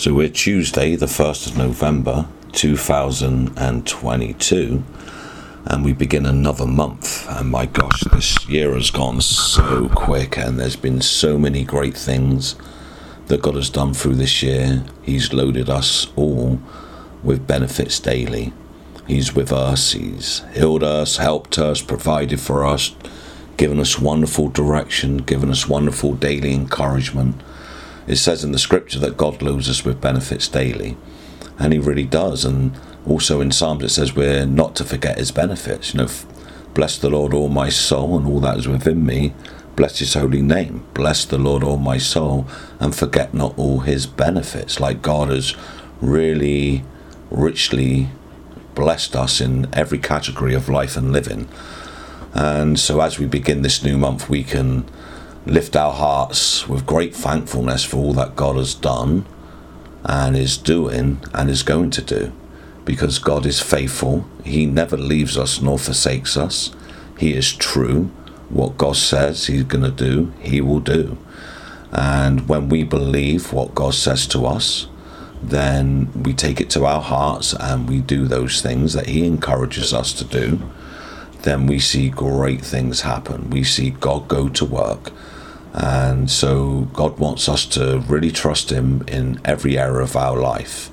So we're Tuesday, the 1st of November 2022, and we begin another month. And my gosh, this year has gone so quick, and there's been so many great things that God has done through this year. He's loaded us all with benefits daily. He's with us, He's healed us, helped us, provided for us, given us wonderful direction, given us wonderful daily encouragement it says in the scripture that God loads us with benefits daily, and He really does. And also in Psalms it says we're not to forget His benefits. You know, bless the Lord, all my soul, and all that is within me. Bless His holy name. Bless the Lord, all my soul, and forget not all His benefits. Like God has really richly blessed us in every category of life and living. And so as we begin this new month, we can lift our hearts with great thankfulness for all that God has done and is doing and is going to do. Because God is faithful, He never leaves us nor forsakes us. He is true. What God says He's going to do, He will do. And when we believe what God says to us, then we take it to our hearts and we do those things that He encourages us to do. Then we see great things happen. We see God go to work and so God wants us to really trust Him in every area of our life.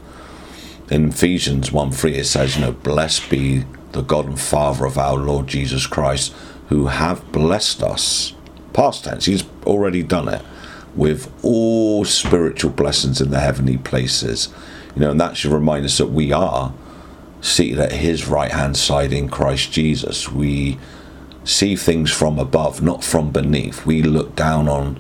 In Ephesians 1 3, it says, You know, blessed be the God and Father of our Lord Jesus Christ, who have blessed us. Past tense, He's already done it with all spiritual blessings in the heavenly places. You know, and that should remind us that we are seated at His right hand side in Christ Jesus. We see things from above, not from beneath. We look down on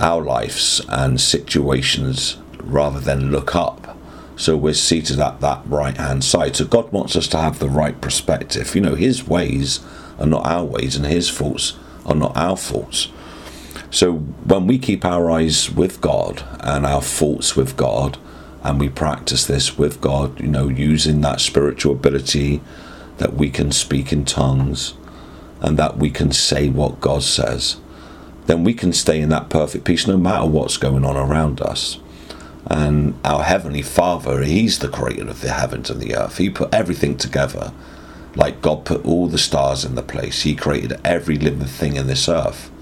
our lives and situations rather than look up. So we're seated at that right hand side. So God wants us to have the right perspective. You know, His ways are not our ways, and His faults are not our faults. So when we keep our eyes with God and our faults with God, and we practice this with God, you know, using that spiritual ability that we can speak in tongues, and that we can say what God says, then we can stay in that perfect peace no matter what's going on around us. And our Heavenly Father, He's the creator of the heavens and the earth. He put everything together. Like God put all the stars in the place, He created every living thing in this earth.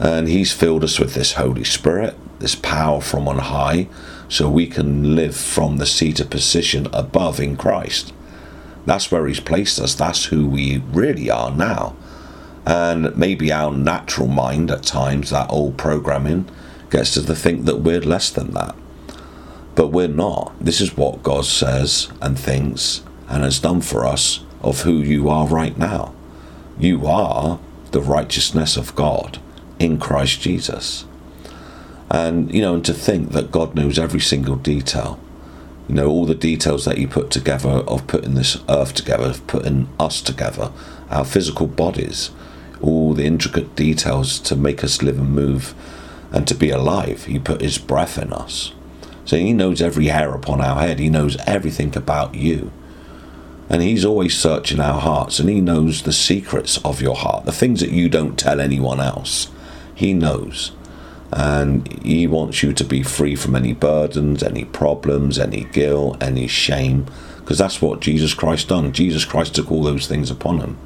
And He's filled us with this Holy Spirit, this power from on high, so we can live from the seated position above in Christ. That's where He's placed us. That's who we really are now. And maybe our natural mind at times, that old programming, gets us to think that we're less than that. But we're not. This is what God says and thinks and has done for us of who you are right now. You are the righteousness of God in Christ Jesus. And, you know, and to think that God knows every single detail. You know all the details that you put together of putting this earth together of putting us together our physical bodies all the intricate details to make us live and move and to be alive. He put his breath in us. So he knows every hair upon our head. He knows everything about you. And he's always searching our hearts and he knows the secrets of your heart the things that you don't tell anyone else. He knows and he wants you to be free from any burdens, any problems, any guilt, any shame, because that's what Jesus Christ done. Jesus Christ took all those things upon him.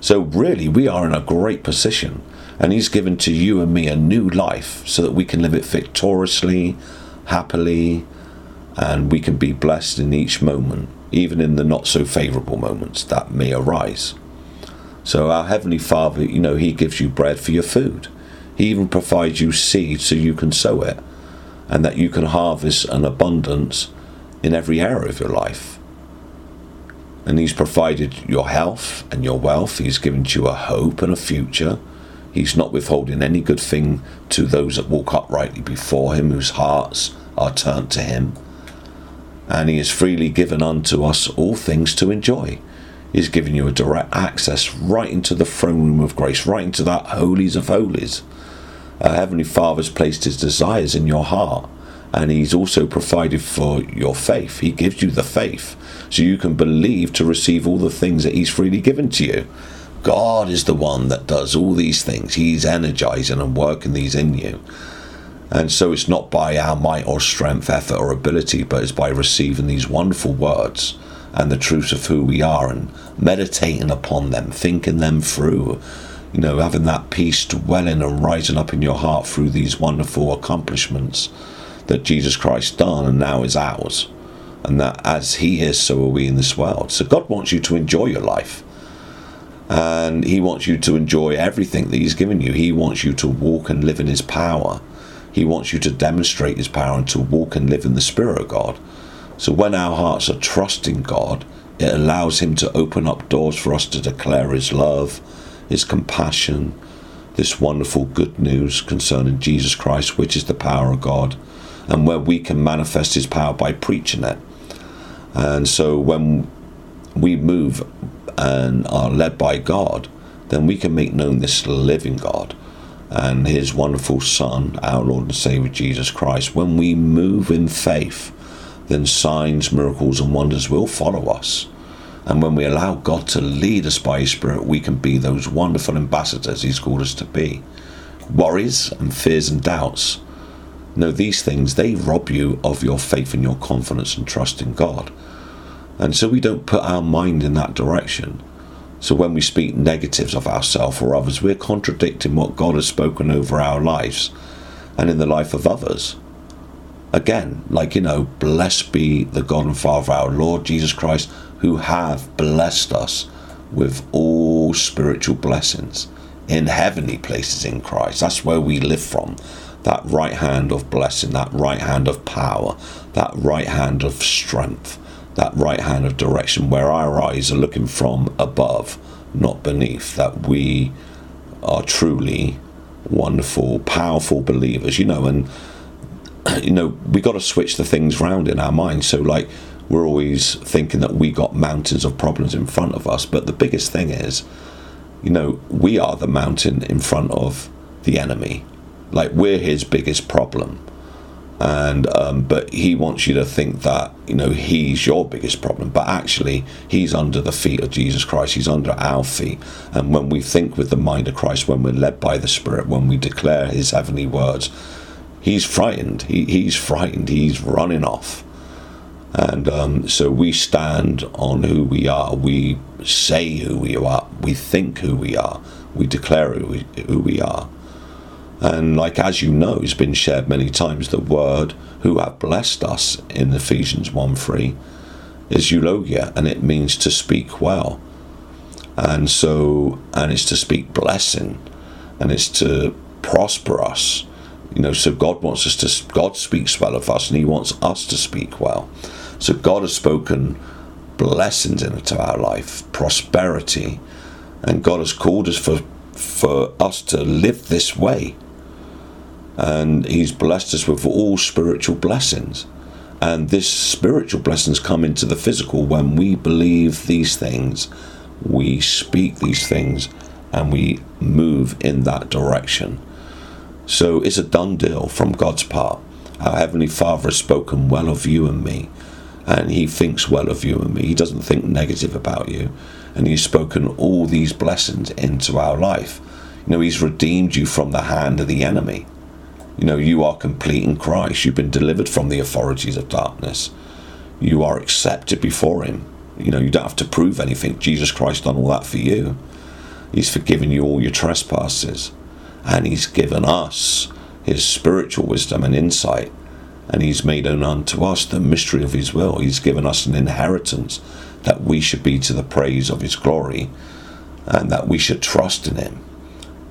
So really, we are in a great position, and he's given to you and me a new life so that we can live it victoriously, happily, and we can be blessed in each moment, even in the not so favorable moments that may arise. So our heavenly Father, you know, he gives you bread for your food. He even provides you seed so you can sow it and that you can harvest an abundance in every area of your life. And He's provided your health and your wealth. He's given you a hope and a future. He's not withholding any good thing to those that walk uprightly before Him, whose hearts are turned to Him. And He has freely given unto us all things to enjoy. He's given you a direct access right into the throne room of grace, right into that holies of holies uh, Heavenly Father's placed His desires in your heart, and He's also provided for your faith. He gives you the faith so you can believe to receive all the things that He's freely given to you. God is the one that does all these things. He's energizing and working these in you. And so it's not by our might or strength, effort or ability, but it's by receiving these wonderful words and the truths of who we are and meditating upon them, thinking them through, you know, having that peace dwelling and rising up in your heart through these wonderful accomplishments that Jesus Christ done and now is ours. And that as He is, so are we in this world. So God wants you to enjoy your life. And He wants you to enjoy everything that He's given you. He wants you to walk and live in His power he wants you to demonstrate His power and to walk and live in the Spirit of God. So when our hearts are trusting God, it allows Him to open up doors for us to declare His love, His compassion, this wonderful good news concerning Jesus Christ, which is the power of God, and where we can manifest His power by preaching it. And so when we move and are led by God, then we can make known this living God and his wonderful Son, our Lord and Savior Jesus Christ, when we move in faith, then signs, miracles, and wonders will follow us. And when we allow God to lead us by His Spirit, we can be those wonderful ambassadors He's called us to be. Worries and fears and doubts. No, these things, they rob you of your faith and your confidence and trust in God. And so we don't put our mind in that direction. So when we speak negatives of ourselves or others, we're contradicting what God has spoken over our lives and in the life of others. Again, like, you know, blessed be the God and Father, our Lord Jesus Christ, who have blessed us with all spiritual blessings in heavenly places in Christ. That's where we live from. That right hand of blessing, that right hand of power, that right hand of strength that right hand of direction where our eyes are looking from above, not beneath, that we are truly wonderful, powerful believers, you know, and you know, we got to switch the things round in our minds. So like we're always thinking that we got mountains of problems in front of us, but the biggest thing is, you know, we are the mountain in front of the enemy. Like we're his biggest problem. And um, but he wants you to think that you know he's your biggest problem. But actually he's under the feet of jesus christ. He's under our feet. And when we think with the mind of christ when we're led by the spirit when we declare his heavenly words he's frightened. He, he's frightened. He's running off and um, so we stand on who we are we say who we are we think who we are we declare who we, who we are and like as you know, it's been shared many times, the word who have blessed us in Ephesians 1 3 is eulogia, and it means to speak well. And so, and it's to speak blessing, and it's to prosper us. You know, so God wants us to, God speaks well of us, and He wants us to speak well. So God has spoken blessings into our life, prosperity, and God has called us for for us to live this way and He's blessed us with all spiritual blessings. And this spiritual blessings come into the physical when we believe these things, we speak these things, and we move in that direction. So it's a done deal from God's part. Our Heavenly Father has spoken well of you and me, and He thinks well of you and me. He doesn't think negative about you, and He's spoken all these blessings into our life. You know, He's redeemed you from the hand of the enemy. You know, you are complete in Christ. You've been delivered from the authorities of darkness. You are accepted before Him. You know, you don't have to prove anything. Jesus Christ done all that for you. He's forgiven you all your trespasses. And He's given us His spiritual wisdom and insight. And He's made known unto us the mystery of His will. He's given us an inheritance that we should be to the praise of His glory and that we should trust in Him.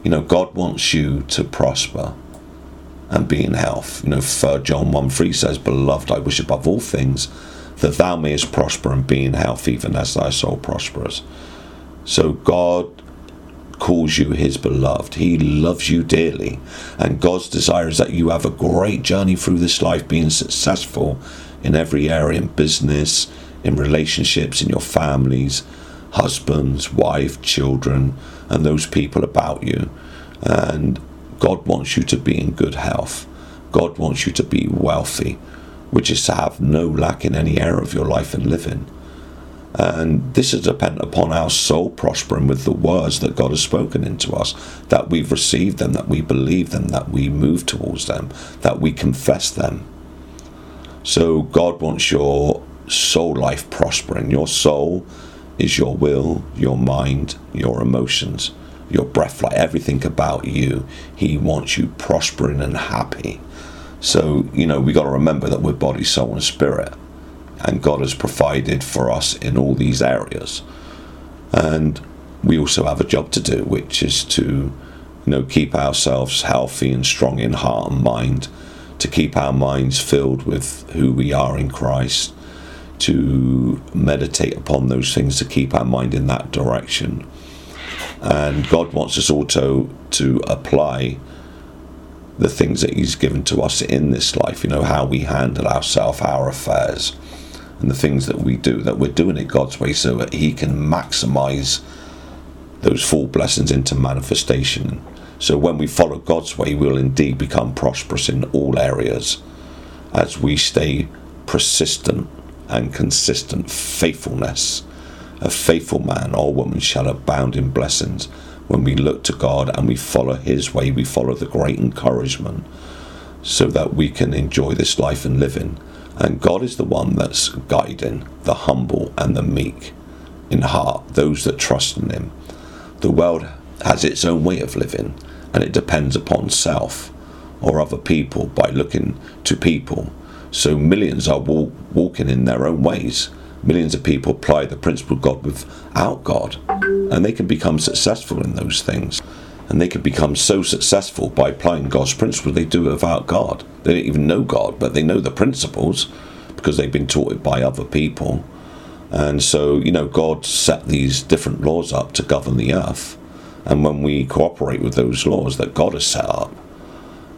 You know, God wants you to prosper and be in health. You know, 3 John 1 3 says, Beloved, I wish above all things that thou mayest prosper and be in health, even as thy soul prospers. So God calls you his beloved. He loves you dearly. And God's desire is that you have a great journey through this life, being successful in every area in business, in relationships, in your families, husbands, wife, children, and those people about you. And God wants you to be in good health. God wants you to be wealthy, which is to have no lack in any area of your life and living. And this is dependent upon our soul prospering with the words that God has spoken into us, that we've received them, that we believe them, that we move towards them, that we confess them. So God wants your soul life prospering. Your soul is your will, your mind, your emotions, your breath, like everything about you. He wants you prospering and happy. So, you know, we got to remember that we're body, soul, and spirit. And God has provided for us in all these areas. And we also have a job to do, which is to, you know, keep ourselves healthy and strong in heart and mind, to keep our minds filled with who we are in Christ, to meditate upon those things, to keep our mind in that direction. And God wants us also to apply the things that He's given to us in this life, you know, how we handle ourselves, our affairs, and the things that we do, that we're doing it God's way so that He can maximize those full blessings into manifestation. So when we follow God's way, we'll indeed become prosperous in all areas as we stay persistent and consistent faithfulness. A faithful man or woman shall abound in blessings. When we look to God and we follow His way, we follow the great encouragement so that we can enjoy this life and living. And God is the one that's guiding the humble and the meek in heart, those that trust in Him. The world has its own way of living, and it depends upon self or other people by looking to people so millions are walk, walking in their own ways. Millions of people apply the principle of God without God, and they can become successful in those things. And they can become so successful by applying God's principles they do it without God. They don't even know God, but they know the principles because they've been taught it by other people. And so, you know, God set these different laws up to govern the earth. And when we cooperate with those laws that God has set up,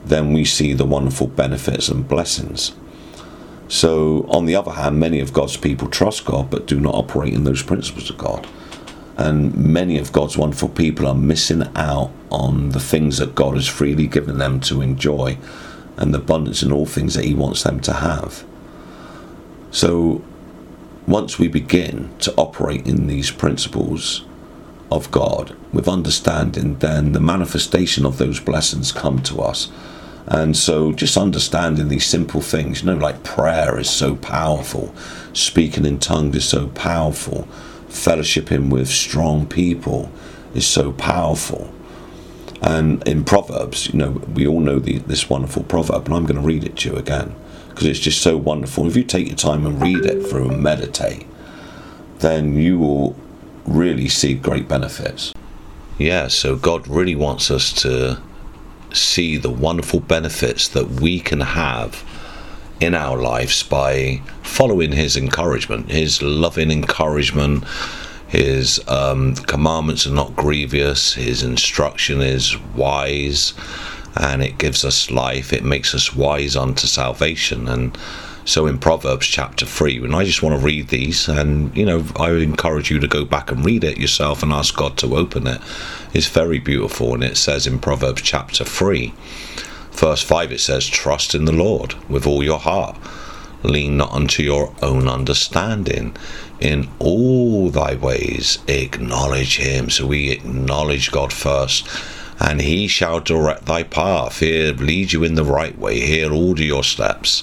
then we see the wonderful benefits and blessings. So, on the other hand, many of God's people trust God but do not operate in those principles of God. And many of God's wonderful people are missing out on the things that God has freely given them to enjoy and the abundance in all things that He wants them to have. So, once we begin to operate in these principles of God with understanding, then the manifestation of those blessings come to us and so just understanding these simple things, you know, like prayer is so powerful, speaking in tongues is so powerful, fellowshipping with strong people is so powerful. And in Proverbs, you know, we all know the, this wonderful proverb, and I'm going to read it to you again because it's just so wonderful. If you take your time and read it through and meditate, then you will really see great benefits. Yeah, so God really wants us to see the wonderful benefits that we can have in our lives by following his encouragement, his loving encouragement. His um, commandments are not grievous, his instruction is wise, and it gives us life. It makes us wise unto salvation. And so in Proverbs chapter 3, and I just want to read these, and you know, I would encourage you to go back and read it yourself and ask God to open it. It's very beautiful, and it says in Proverbs chapter 3, verse 5, it says, Trust in the Lord with all your heart, lean not unto your own understanding. In all thy ways acknowledge him. So we acknowledge God first and he shall direct thy path. He'll lead you in the right way. He'll order your steps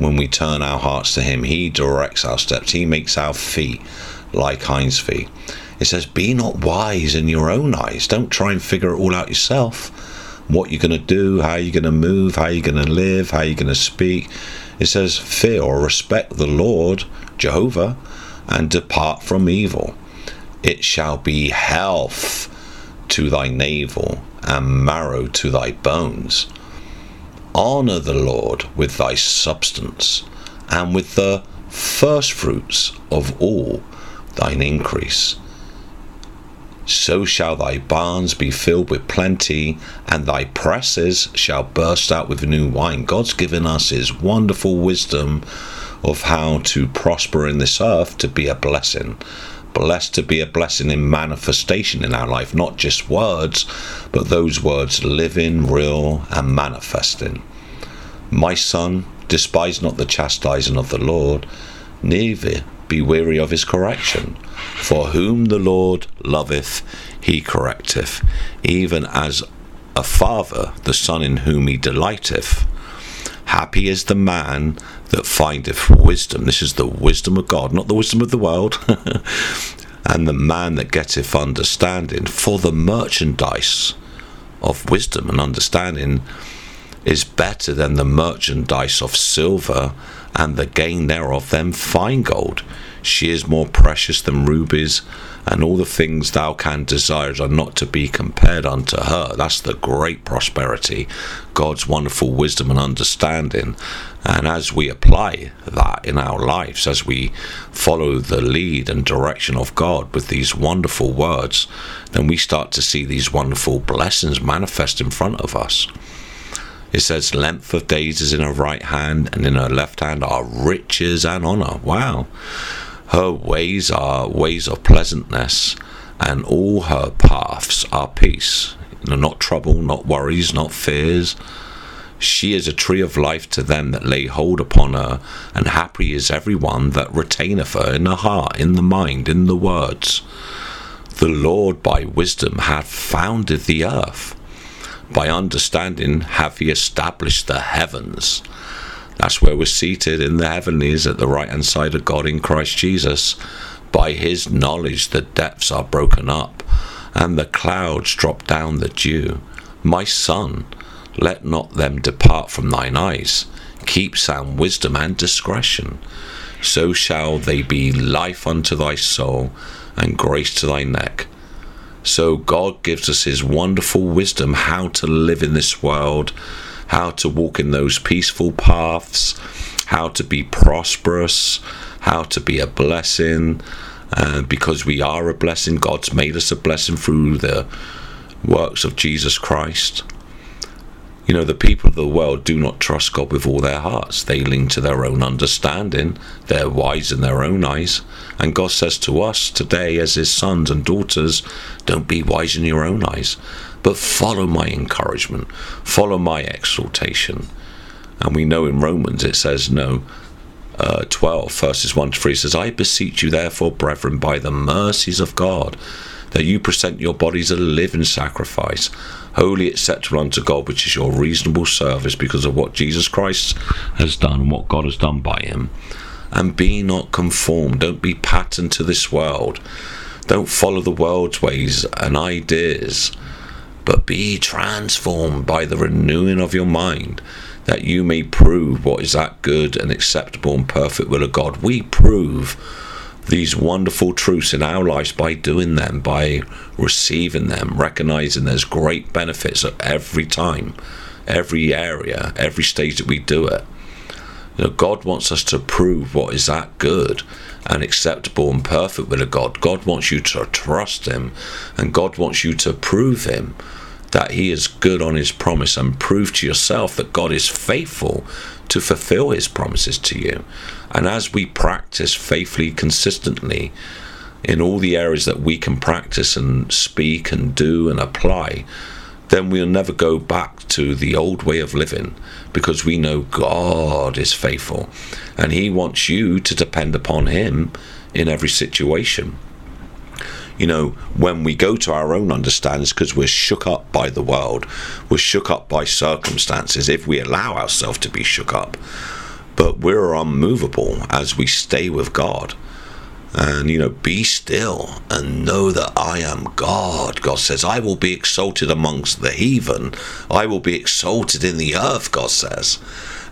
when we turn our hearts to Him. He directs our steps, He makes our feet like hinds feet. It says, Be not wise in your own eyes. Don't try and figure it all out yourself. What you're going to do, how you're going to move, how you're going to live, how you're going to speak. It says, Fear or respect the Lord, Jehovah, and depart from evil. It shall be health to thy navel and marrow to thy bones. Honour the Lord with thy substance, and with the firstfruits of all thine increase. So shall thy barns be filled with plenty, and thy presses shall burst out with new wine. God's given us his wonderful wisdom of how to prosper in this earth to be a blessing blessed to be a blessing in manifestation in our life, not just words, but those words living, real, and manifesting. My son, despise not the chastising of the Lord, neither be weary of his correction. For whom the Lord loveth, he correcteth, even as a father the son in whom he delighteth. Happy is the man that findeth wisdom. This is the wisdom of God, not the wisdom of the world. and the man that getteth understanding. For the merchandise of wisdom and understanding is better than the merchandise of silver, and the gain thereof than fine gold. She is more precious than rubies, and all the things thou can desire are not to be compared unto her. That's the great prosperity, God's wonderful wisdom and understanding. And as we apply that in our lives, as we follow the lead and direction of God with these wonderful words, then we start to see these wonderful blessings manifest in front of us. It says, Length of days is in her right hand, and in her left hand are riches and honor. Wow. Her ways are ways of pleasantness, and all her paths are peace. You know, not trouble, not worries, not fears. She is a tree of life to them that lay hold upon her, and happy is every one that retaineth her in the heart, in the mind, in the words. The Lord by wisdom hath founded the earth by understanding have he established the heavens. That's where we're seated in the heavenlies at the right hand side of God in Christ Jesus. By his knowledge, the depths are broken up, and the clouds drop down the dew. My son, let not them depart from thine eyes. Keep sound wisdom and discretion. So shall they be life unto thy soul, and grace to thy neck. So God gives us His wonderful wisdom how to live in this world, how to walk in those peaceful paths, how to be prosperous, how to be a blessing. Because we are a blessing, God's made us a blessing through the works of Jesus Christ. You know, the people of the world do not trust God with all their hearts. They lean to their own understanding. They're wise in their own eyes. And God says to us today, as His sons and daughters, don't be wise in your own eyes, but follow my encouragement, follow my exhortation. And we know in Romans it says, no, uh, 12, verses 1 to 3 says, I beseech you, therefore, brethren, by the mercies of God, that you present your bodies a living sacrifice holy, acceptable unto God, which is your reasonable service because of what Jesus Christ has done, what God has done by him. And be not conformed, don't be patterned to this world. Don't follow the world's ways and ideas, but be transformed by the renewing of your mind, that you may prove what is that good and acceptable and perfect will of God. We prove these wonderful truths in our lives by doing them, by receiving them, recognizing there's great benefits at every time, every area, every stage that we do it. You know, God wants us to prove what is that good and acceptable and perfect will of God. God wants you to trust Him, and God wants you to prove Him that He is good on His promise and prove to yourself that God is faithful to fulfill His promises to you. And as we practice faithfully, consistently, in all the areas that we can practice and speak and do and apply, then we'll never go back to the old way of living because we know God is faithful and He wants you to depend upon Him in every situation. You know, when we go to our own understandings because we're shook up by the world, we're shook up by circumstances, if we allow ourselves to be shook up, but we're unmovable as we stay with God. And you know be still and know that i am god. God says i will be exalted amongst the heathen. I will be exalted in the earth god says.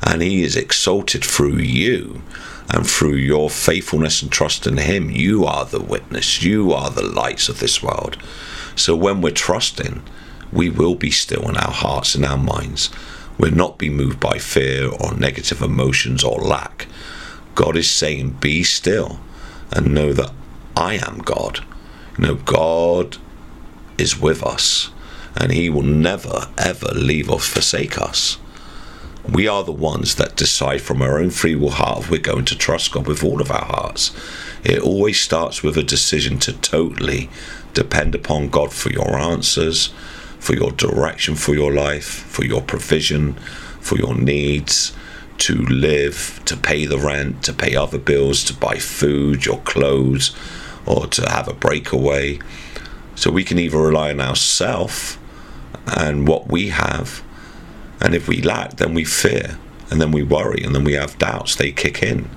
And he is exalted through you and through your faithfulness and trust in him you are the witness you are the lights of this world so when we're trusting we will be still in our hearts and our minds we'll not be moved by fear or negative emotions or lack god is saying be still and know that I am God. You know, God is with us and He will never, ever leave or forsake us. We are the ones that decide from our own free will heart if we're going to trust God with all of our hearts. It always starts with a decision to totally depend upon God for your answers, for your direction for your life, for your provision, for your needs, to live, to pay the rent, to pay other bills, to buy food, your clothes, or to have a breakaway. So we can either rely on ourselves and what we have, and if we lack, then we fear, and then we worry, and then we have doubts, they kick in.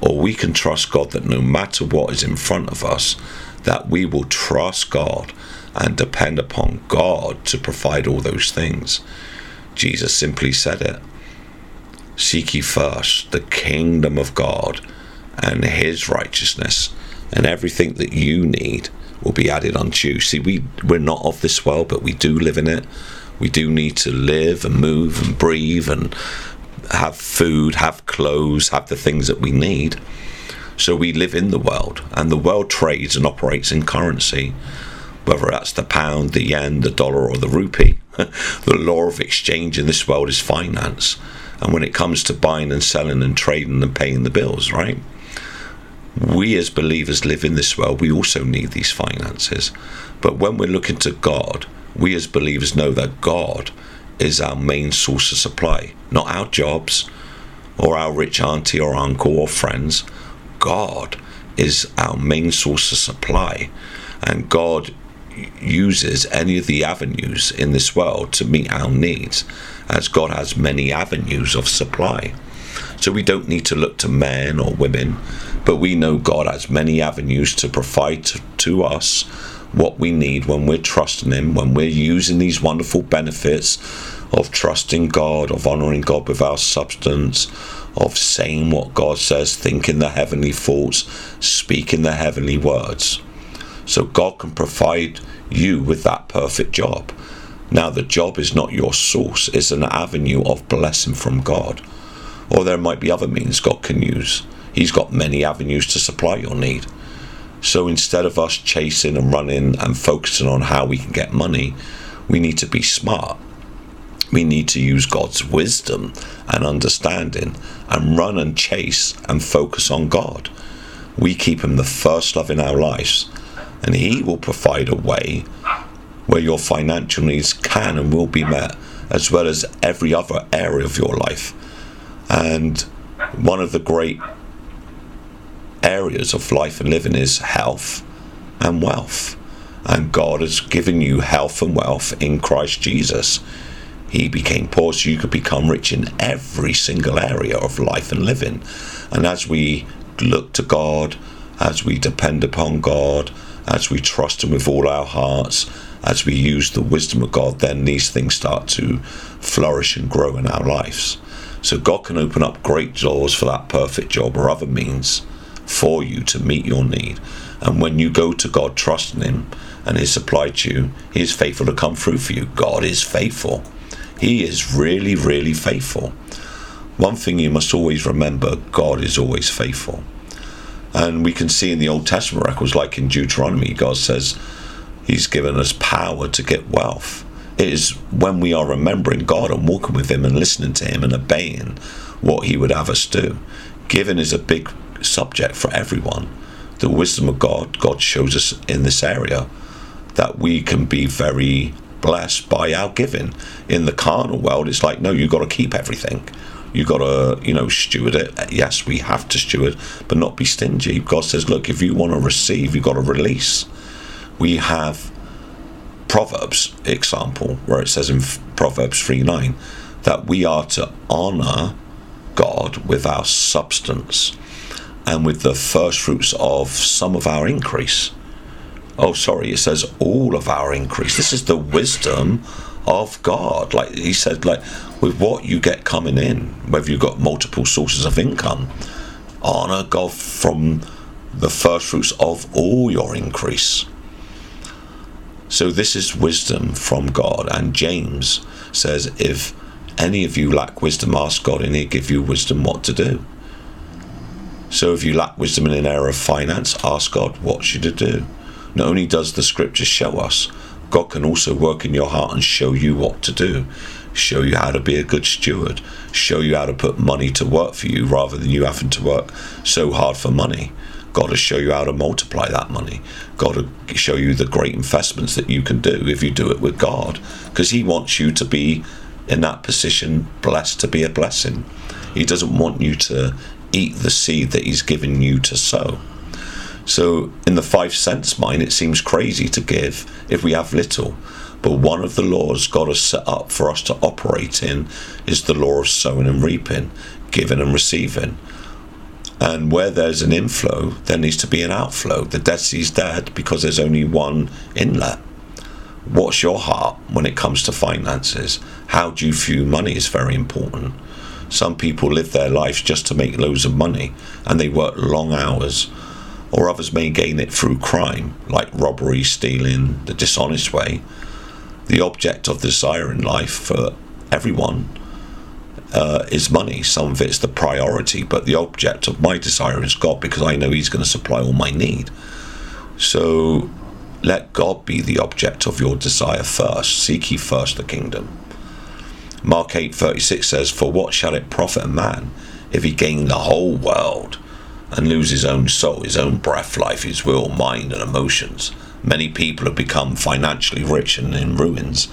Or we can trust God that no matter what is in front of us, that we will trust God and depend upon God to provide all those things. Jesus simply said it. Seek ye first the kingdom of God and his righteousness, and everything that you need will be added unto you. See, we, we're not of this world, but we do live in it. We do need to live and move and breathe and have food, have clothes, have the things that we need. So we live in the world, and the world trades and operates in currency, whether that's the pound, the yen, the dollar, or the rupee. the law of exchange in this world is finance. And when it comes to buying and selling and trading and paying the bills, right? We as believers live in this world, we also need these finances. But when we're looking to God, we as believers know that God is our main source of supply, not our jobs or our rich auntie or uncle or friends. God is our main source of supply, and God uses any of the avenues in this world to meet our needs, as God has many avenues of supply. So we don't need to look to men or women, but we know God has many avenues to provide to, to us what we need when we're trusting Him, when we're using these wonderful benefits of trusting God, of honoring God with our substance, of saying what God says, thinking the heavenly thoughts, speaking the heavenly words. So God can provide you with that perfect job. Now, the job is not your source, it's an avenue of blessing from God. Or there might be other means God can use. He's got many avenues to supply your need. So instead of us chasing and running and focusing on how we can get money, we need to be smart. We need to use God's wisdom and understanding and run and chase and focus on God. We keep Him the first love in our lives and He will provide a way where your financial needs can and will be met, as well as every other area of your life. And one of the great areas of life and living is health and wealth. And God has given you health and wealth in Christ Jesus. He became poor so you could become rich in every single area of life and living. And as we look to God, as we depend upon God, as we trust Him with all our hearts, as we use the wisdom of God, then these things start to flourish and grow in our lives. So God can open up great doors for that perfect job or other means for you to meet your need. And when you go to God trusting Him and His supply to you, He is faithful to come through for you. God is faithful. He is really, really faithful. One thing you must always remember God is always faithful. And we can see in the Old Testament records, like in Deuteronomy, God says He's given us power to get wealth. It is when we are remembering God and walking with Him and listening to Him and obeying what He would have us do. Giving is a big subject for everyone. The wisdom of God, God shows us in this area that we can be very blessed by our giving. In the carnal world, it's like, no, you've got to keep everything. You've got to you know steward it. Yes we have to steward but not be stingy. God says look if you want to receive you've got to release. We have proverbs example where it says in proverbs 3 9 that we are to honor god with our substance and with the first fruits of some of our increase oh sorry it says all of our increase this is the wisdom of God. Like he said, like with what you get coming in, whether you've got multiple sources of income, honor God from the first fruits of all your increase. So this is wisdom from God. And James says, if any of you lack wisdom, ask God and he'll give you wisdom what to do. So if you lack wisdom in an area of finance, ask God, what should I do? Not only does the scripture show us, God can also work in your heart and show you what to do, show you how to be a good steward, show you how to put money to work for you rather than you having to work so hard for money. God will show you how to multiply that money. God will show you the great investments that you can do if you do it with God, because He wants you to be in that position, blessed to be a blessing. He doesn't want you to eat the seed that He's given you to sow. So, in the five cents mind, it seems crazy to give if we have little. But one of the laws God has set up for us to operate in is the law of sowing and reaping, giving and receiving. And where there's an inflow, there needs to be an outflow. The Dead Sea's dead because there's only one inlet. What's your heart when it comes to finances? How do you view money is very important. Some people live their lives just to make loads of money and they work long hours, or others may gain it through crime, like robbery, stealing, the dishonest way. The object of desire in life for everyone uh, is money. Some of it's the priority, but the object of my desire is God because I know He's going to supply all my need. So let God be the object of your desire first. Seek ye first the kingdom. Mark 8:36 says, "For what shall it profit a man if he gain the whole world and lose his own soul, his own breath, life, his will, mind, and emotions?" Many people have become financially rich and in ruins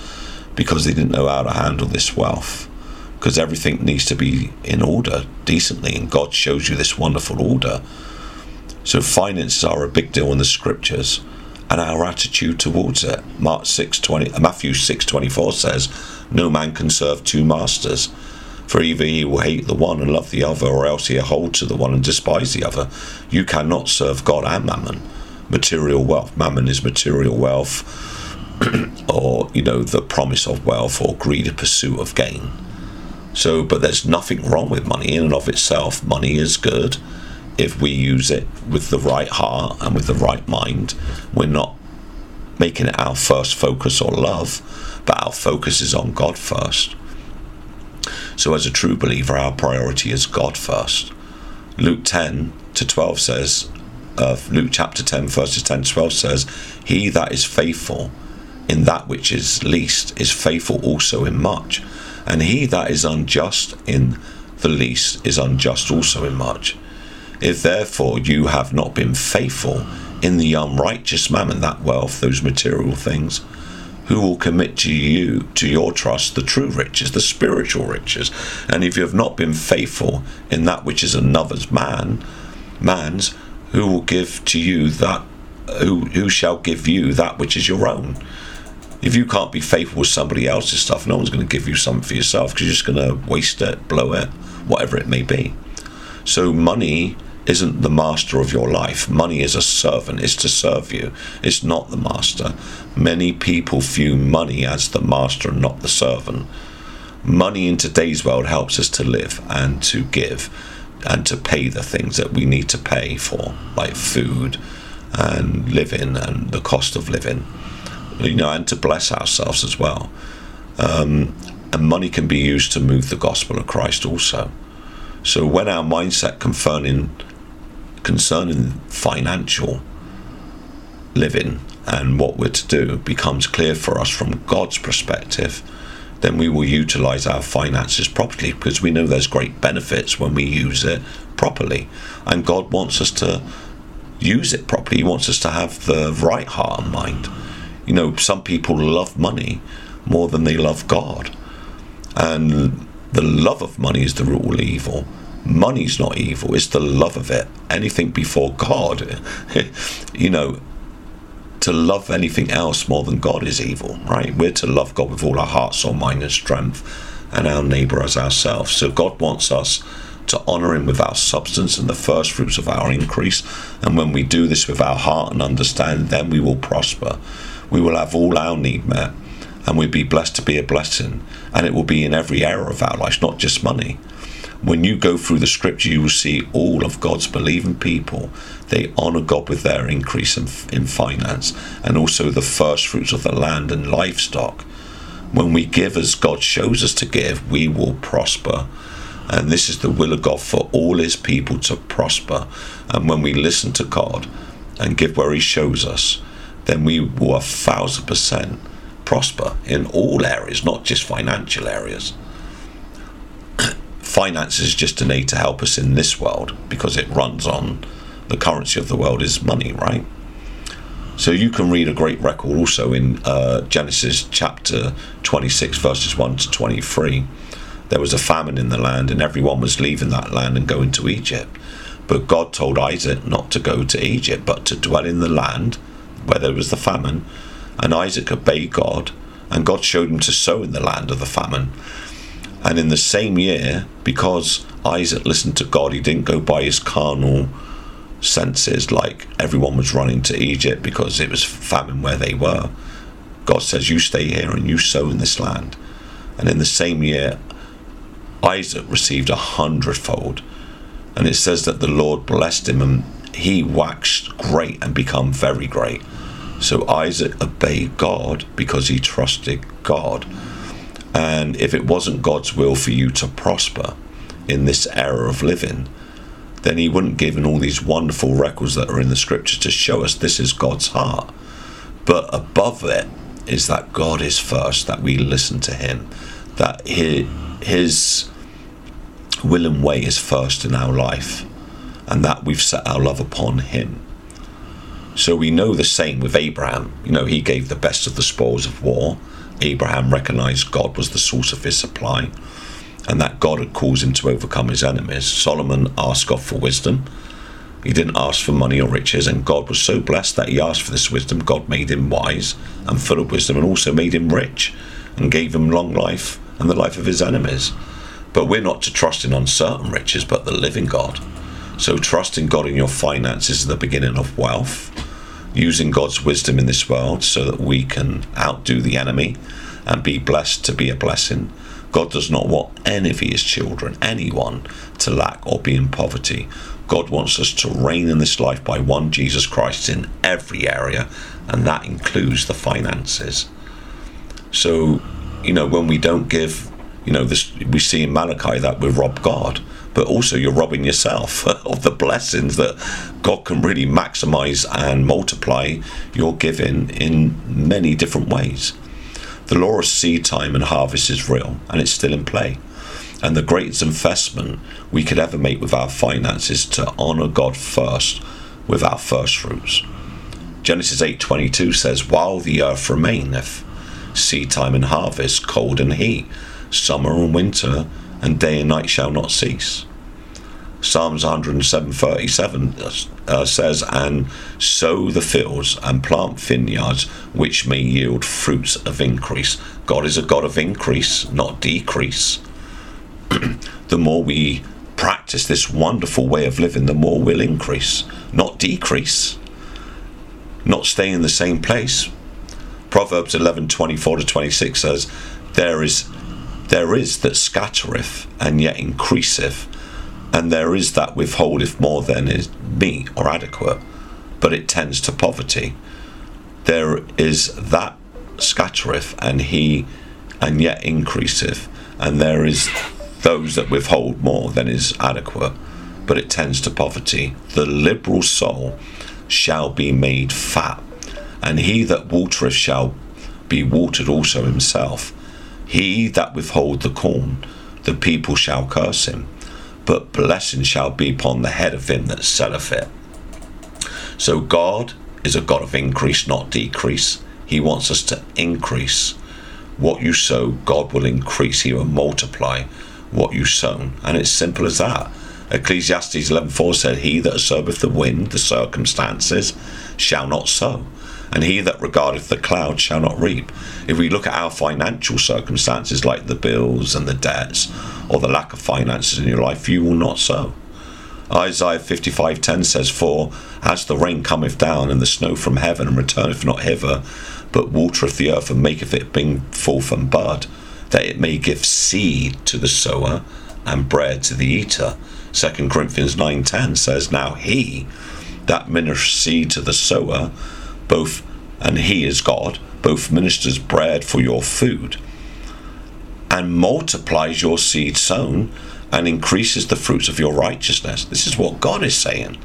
because they didn't know how to handle this wealth. Because everything needs to be in order decently, and God shows you this wonderful order. So finances are a big deal in the scriptures and our attitude towards it. Mark 6:20 uh, Matthew 6:24 says, "No man can serve two masters, for either he will hate the one and love the other, or else he'll hold to the one and despise the other. You cannot serve God and mammon." Material wealth. Mammon is material wealth, or you know, the promise of wealth or greedy pursuit of gain. So, but there's nothing wrong with money in and of itself. Money is good if we use it with the right heart and with the right mind. We're not making it our first focus or love, but our focus is on God first. So, as a true believer, our priority is God first. Luke 10 to 12 says, uh, Luke chapter 10, verses 10 to 12 says, He that is faithful in that which is least is faithful also in much, and he that is unjust in the least is unjust also in much. If therefore you have not been faithful in the unrighteous mammon, that wealth, those material things, who will commit to you, to your trust, the true riches, the spiritual riches? And if you have not been faithful in that which is another's man, man's, who will give to you that, who, who shall give you that which is your own? If you can't be faithful with somebody else's stuff, no one's going to give you something for yourself because you're just going to waste it, blow it, whatever it may be. So money isn't the master of your life. Money is a servant, it's to serve you. It's not the master. Many people view money as the master and not the servant. Money in today's world helps us to live and to give and to pay the things that we need to pay for, like food and living and the cost of living, you know, and to bless ourselves as well. Um, and money can be used to move the gospel of Christ also. So when our mindset concerning concerning financial living and what we're to do becomes clear for us from God's perspective, then we will utilize our finances properly because we know there's great benefits when we use it properly. And God wants us to use it properly. He wants us to have the right heart and mind. You know, some people love money more than they love God. And the love of money is the root of evil money's not evil it's the love of it. Anything before god you know to love anything else more than god is evil right? We're to love god with all our heart soul mind and strength and our neighbor as ourselves. So god wants us to honor him with our substance and the first fruits of our increase. And when we do this with our heart and understand then we will prosper. We will have all our need met and we'll be blessed to be a blessing. And it will be in every area of our lives not just money when you go through the scripture, you will see all of God's believing people. They honor God with their increase in, in finance and also the first fruits of the land and livestock. When we give as God shows us to give, we will prosper. And this is the will of God for all his people to prosper. And when we listen to God and give where he shows us, then we will a thousand percent prosper in all areas, not just financial areas finance is just an aid to help us in this world because it runs on the currency of the world is money, right? So you can read a great record also in uh, Genesis chapter 26, verses 1 to 23. there was a famine in the land and everyone was leaving that land and going to Egypt. But God told Isaac not to go to Egypt, but to dwell in the land where there was the famine. And Isaac obeyed God, and God showed him to sow in the land of the famine. And in the same year, because Isaac listened to God, he didn't go by his carnal senses like everyone was running to Egypt because it was famine where they were. God says, You stay here and you sow in this land. And in the same year, Isaac received a hundredfold. And it says that the Lord blessed him and he waxed great and become very great. So Isaac obeyed God because he trusted God. And if it wasn't God's will for you to prosper in this era of living, then he wouldn't give in all these wonderful records that are in the scripture to show us this is God's heart. But above it is that God is first, that we listen to him, that his, his will and way is first in our life, and that we've set our love upon him. So we know the same with Abraham. You know, he gave the best of the spoils of war. Abraham recognized God was the source of his supply and that God had caused him to overcome his enemies. Solomon asked God for wisdom. He didn't ask for money or riches, and God was so blessed that he asked for this wisdom. God made him wise and full of wisdom, and also made him rich and gave him long life and the life of his enemies. But we're not to trust in uncertain riches, but the living God. So, trusting God in your finances is the beginning of wealth. Using God's wisdom in this world so that we can outdo the enemy and be blessed to be a blessing God does not want any of his children, anyone, to lack or be in poverty. God wants us to reign in this life by one Jesus Christ in every area, and that includes the finances. So, you know, when we don't give, you know, this we see in Malachi that we rob God, but also you're robbing yourself of the blessings that God can really maximize and multiply your giving in many different ways. The law of seed time and harvest is real and it's still in play. And the greatest investment we could ever make with our finances to honor God first with our first fruits. Genesis 8:22 says, "While the earth remaineth, seed time and harvest, cold and heat, summer and winter, and day and night shall not cease." Psalms 107:37 uh, says, "And sow the fields and plant vineyards, which may yield fruits of increase." God is a God of increase, not decrease. the more we practice this wonderful way of living, the more we'll increase, not decrease. Not stay in the same place. Proverbs 11:24 to 26 says, "There is there is that scattereth and yet increaseth." and there is that withholdeth more than is meet or adequate, but it tends to poverty. There is that scattereth, and he and yet increaseth, and there is those that withhold more than is adequate, but it tends to poverty. The liberal soul shall be made fat, and he that watereth shall be watered also himself. He that withhold the corn, the people shall curse him but blessing shall be upon the head of him that selleth it. So God is a God of increase, not decrease. He wants us to increase. What you sow, God will increase. He will multiply what you sow. And it's simple as that. Ecclesiastes 11.4 said, He that soweth the wind, the circumstances, shall not sow and he that regardeth the cloud shall not reap. If we look at our financial circumstances, like the bills and the debts, or the lack of finances in your life, you will not sow. Isaiah 55:10 says, For as the rain cometh down and the snow from heaven and returneth not hither, but watereth the earth and maketh it bring forth and bud, that it may give seed to the sower and bread to the eater. 2 Corinthians 9:10 says, Now he that ministers seed to the sower both, and He is God, both ministers bread for your food, and multiplies your seed sown, and increases the fruits of your righteousness. This is what God is saying.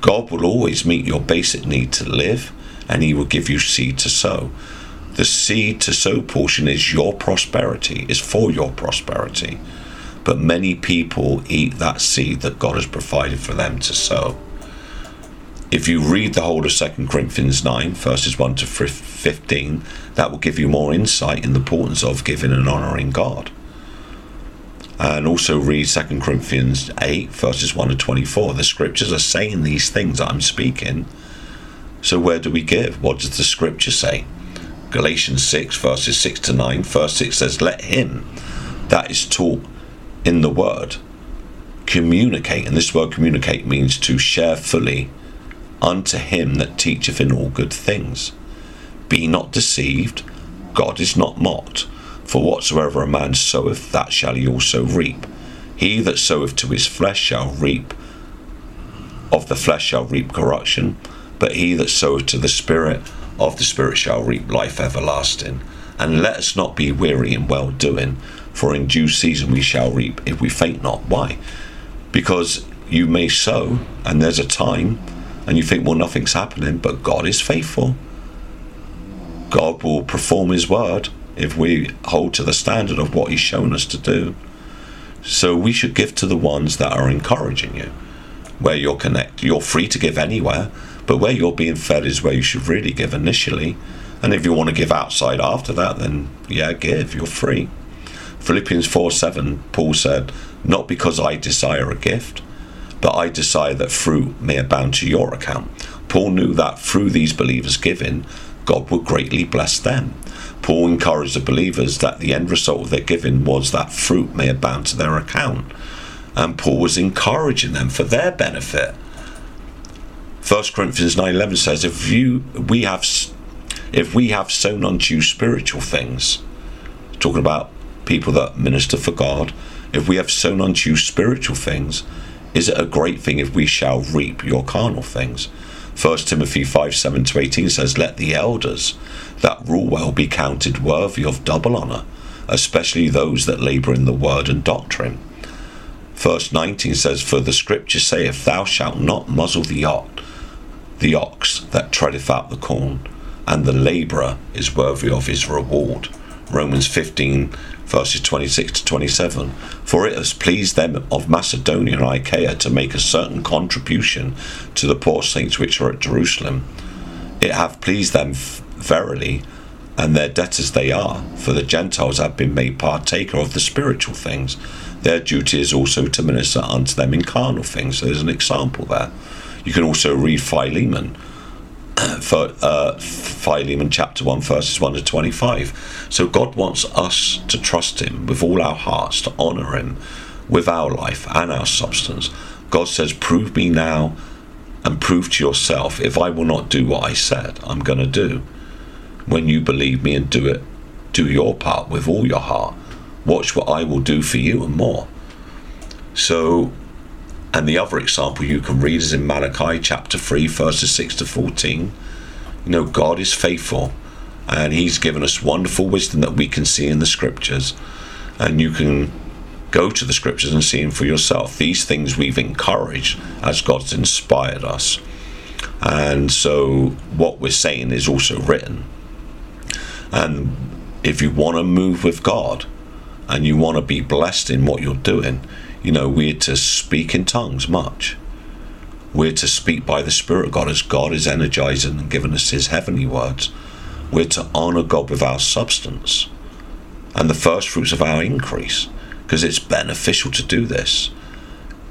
God will always meet your basic need to live, and He will give you seed to sow. The seed to sow portion is your prosperity, is for your prosperity. But many people eat that seed that God has provided for them to sow if you read the whole of 2 Corinthians 9, verses 1 to 15, that will give you more insight in the importance of giving and honouring God. and also read 2 Corinthians 8, verses 1 to 24. The scriptures are saying these things I'm speaking. So, where do we give? What does the scripture say? Galatians 6, verses 6 to 9. Verse 6 says, Let him that is taught in the word communicate. And this word communicate means to share fully unto him that teacheth in all good things. Be not deceived, God is not mocked. For whatsoever a man soweth, that shall he also reap. He that soweth to his flesh shall reap, of the flesh shall reap corruption, but he that soweth to the Spirit, of the Spirit shall reap life everlasting. And let us not be weary in well doing, for in due season we shall reap if we faint not. Why? Because you may sow, and there's a time, and you think, well, nothing's happening, but God is faithful. God will perform His word if we hold to the standard of what He's shown us to do. So we should give to the ones that are encouraging you. Where you're connected, you're free to give anywhere, but where you're being fed is where you should really give initially. And if you want to give outside after that, then yeah, give. You're free. Philippians 4 7, Paul said, Not because I desire a gift, but I desire that fruit may abound to your account. Paul knew that through these believers' giving, God would greatly bless them. Paul encouraged the believers that the end result of their giving was that fruit may abound to their account. And Paul was encouraging them for their benefit. 1 Corinthians 9:11 says if you we have if we have sown unto you spiritual things talking about people that minister for God if we have sown unto you spiritual things is it a great thing if we shall reap your carnal things 1 Timothy 5 7 to 18 says, Let the elders that rule well be counted worthy of double honour, especially those that labour in the word and doctrine. Verse 19 says, For the scripture saith, Thou shalt not muzzle the ox, the ox that treadeth out the corn, and the labourer is worthy of his reward. Romans 15 verses 26 to 27. For it has pleased them of Macedonia and Achaia to make a certain contribution to the poor saints which are at Jerusalem. It hath pleased them verily, and their debtors they are, for the Gentiles have been made partaker of the spiritual things. Their duty is also to minister unto them in carnal things. So there's an example there. You can also read Philemon for uh, Philemon chapter 1, verses 1 to 25. So God wants us to trust Him with all our hearts, to honour Him with our life and our substance. God says, Prove me now and prove to yourself if I will not do what I said I'm going to do. When you believe me and do it, do your part with all your heart. Watch what I will do for you and more. So and the other example you can read is in Malachi chapter 3, verses 6 to 14. You know, God is faithful and He's given us wonderful wisdom that we can see in the scriptures. And you can go to the scriptures and see them for yourself. These things we've encouraged as God's inspired us. And so what we're saying is also written. And if you want to move with God and you want to be blessed in what you're doing, you know, we're to speak in tongues much. We're to speak by the Spirit of God as God is energizing and giving us His heavenly words. We're to honor God with our substance and the first fruits of our increase because it's beneficial to do this.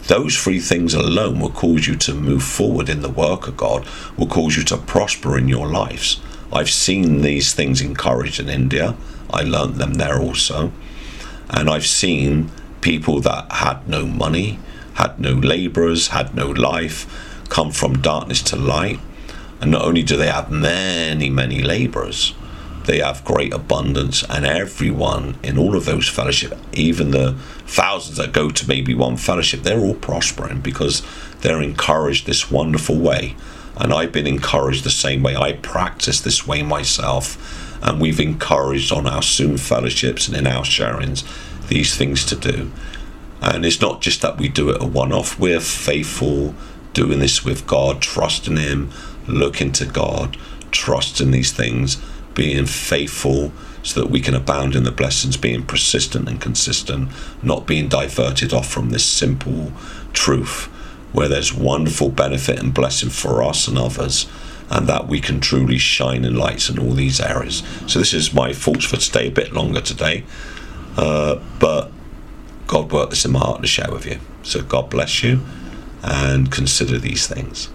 Those three things alone will cause you to move forward in the work of God, will cause you to prosper in your lives. I've seen these things encouraged in India. I learnt them there also. And I've seen people that had no money, had no labourers, had no life, come from darkness to light. And not only do they have many, many labourers, they have great abundance, and everyone in all of those fellowship, even the thousands that go to maybe one fellowship, they're all prospering because they're encouraged this wonderful way. And I've been encouraged the same way. I practice this way myself, and we've encouraged on our Zoom fellowships and in our sharings these things to do. And it's not just that we do it a one off, we're faithful doing this with God, trusting Him, looking to God, trusting these things, being faithful so that we can abound in the blessings, being persistent and consistent, not being diverted off from this simple truth where there's wonderful benefit and blessing for us and others, and that we can truly shine in lights in all these areas. So, this is my thoughts for today, a bit longer today. Uh, but God worked this in my heart to share with you. So God bless you and consider these things.